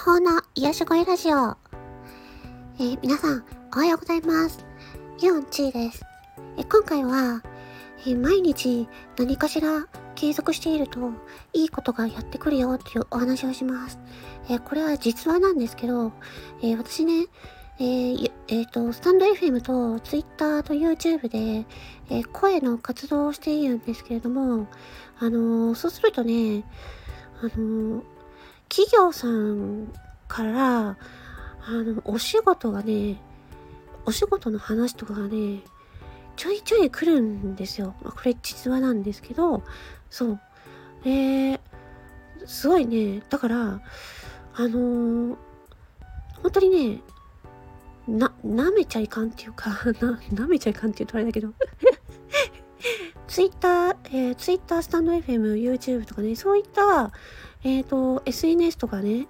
法の癒し声ラジオ。えー、皆さん、おはようございます。ユンチーです。え今回は、え毎日何かしら継続しているといいことがやってくるよっていうお話をします。えこれは実話なんですけど、え私ね、えー、え、ー、と、スタンド FM と Twitter と YouTube で、え声の活動をしているんですけれども、あのそうするとね、あの企業さんから、あの、お仕事がね、お仕事の話とかがね、ちょいちょい来るんですよ。まあ、これ実話なんですけど、そう。えー、すごいね、だから、あのー、本当にね、な、舐めちゃいかんっていうか、な、舐めちゃいかんって言うとあれだけど ツイッター、えー、ツイッター、スタンド FM、YouTube とかね、そういった、えっ、ー、と、SNS とかね、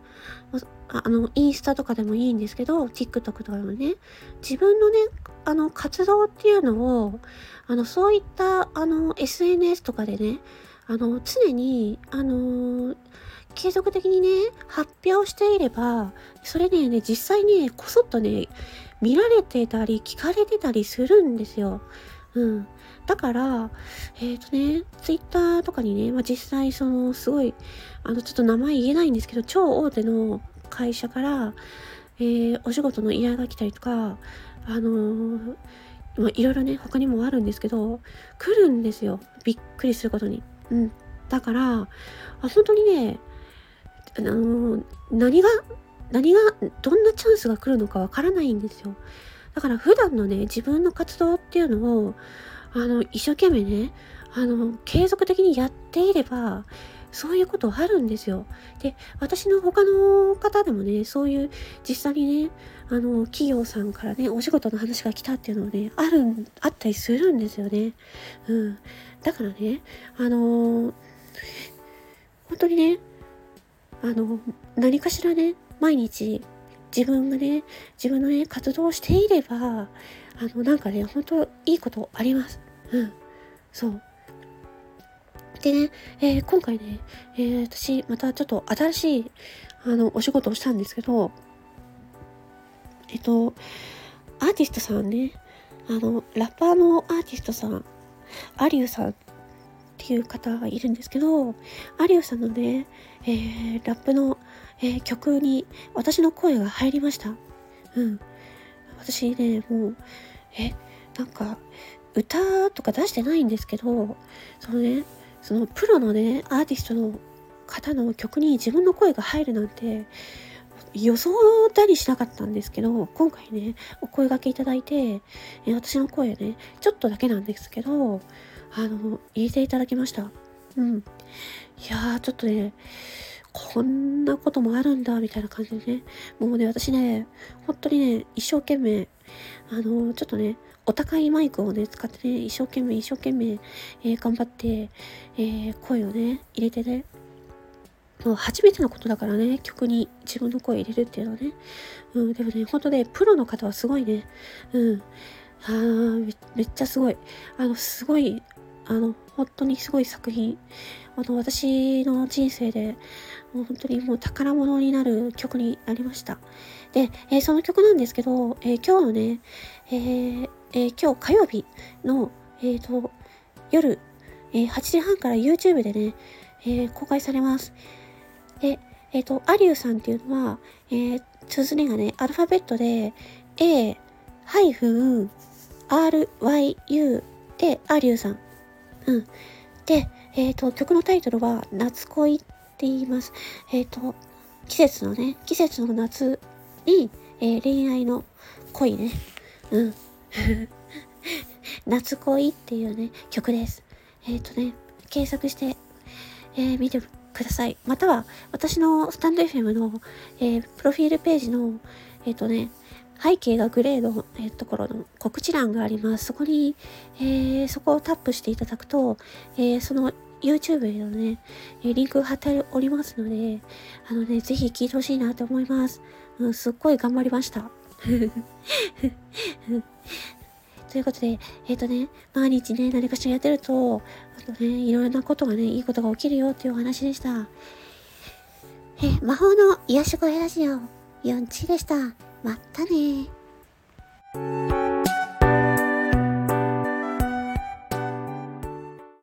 あの、インスタとかでもいいんですけど、TikTok とかでもね、自分のね、あの、活動っていうのを、あの、そういった、あの、SNS とかでね、あの、常に、あの継続的にね、発表していれば、それね、ね実際ね、こそっとね、見られてたり、聞かれてたりするんですよ。うん。だから、えっ、ー、とね、ツイッターとかにね、まあ、実際その、すごい、あの、ちょっと名前言えないんですけど、超大手の会社から、えー、お仕事の依頼が来たりとか、あのー、まあ、いろいろね、他にもあるんですけど、来るんですよ。びっくりすることに。うん。だから、あ本当にね、あのー、何が、何が、どんなチャンスが来るのかわからないんですよ。だから普段のね、自分の活動っていうのを、あの、一生懸命ね、あの、継続的にやっていれば、そういうことあるんですよ。で、私の他の方でもね、そういう実際にね、あの、企業さんからね、お仕事の話が来たっていうのはね、ある、あったりするんですよね。うん。だからね、あの本当にね、あの、何かしらね、毎日自分がね、自分のね、活動をしていれば、あの、なんかね、本当いいことあります。うん。そう。でね、えー、今回ね、えー、私、またちょっと新しい、あの、お仕事をしたんですけど、えっと、アーティストさんね、あの、ラッパーのアーティストさん、アリューさんっていう方がいるんですけど、アリューさんのね、えー、ラップの、えー、曲に私の声が入りました。うん。私ね、もう、え、なんか、歌とか出してないんですけど、そのね、そのプロのね、アーティストの方の曲に自分の声が入るなんて、予想だにしなかったんですけど、今回ね、お声掛けいただいて、え私の声ね、ちょっとだけなんですけど、あの、入れていただきました？うん。いやー、ちょっとね、こんなこともあるんだ、みたいな感じでね。もうね、私ね、本当にね、一生懸命、あの、ちょっとね、お高いマイクをね、使ってね、一生懸命、一生懸命、えー、頑張って、えー、声をね、入れてね、もう初めてのことだからね、曲に自分の声入れるっていうのはね。うん、でもね、本当ね、プロの方はすごいね。うん。あめめっちゃすごい。あの、すごい、あの、本当にすごい作品。あの、私の人生で、もう本当にもう宝物になる曲になりました。で、えー、その曲なんですけど、えー、今日のね、えー、えー、今日火曜日の、えっ、と、夜、え8時半から YouTube でね、え公開されます。で、えっ、と、アリューさんっていうのは、えー、綴りがね、アルファベットで、A-RYU で、アリューさん。うん。で、えっ、と、曲のタイトルは、夏恋って言います。えっ、と、季節のね、季節の夏に、えー、恋愛の恋ね。うん。夏恋っていうね、曲です。えっ、ー、とね、検索して、え、見てください。または、私のスタンド FM の、え、プロフィールページの、えっ、とね、背景がグレーの、えー、ところの告知欄があります。そこに、えー、そこをタップしていただくと、えー、その YouTube のね、リンク貼っておりますので、あのね、ぜひ聞いてほしいなと思います。うん、すっごい頑張りました。ということで、えっ、ー、とね、毎日ね、何かしらやってると、あとね、いろいろなことがね、いいことが起きるよっていうお話でした。え魔法の癒し声ラジオ、4チでした。またね。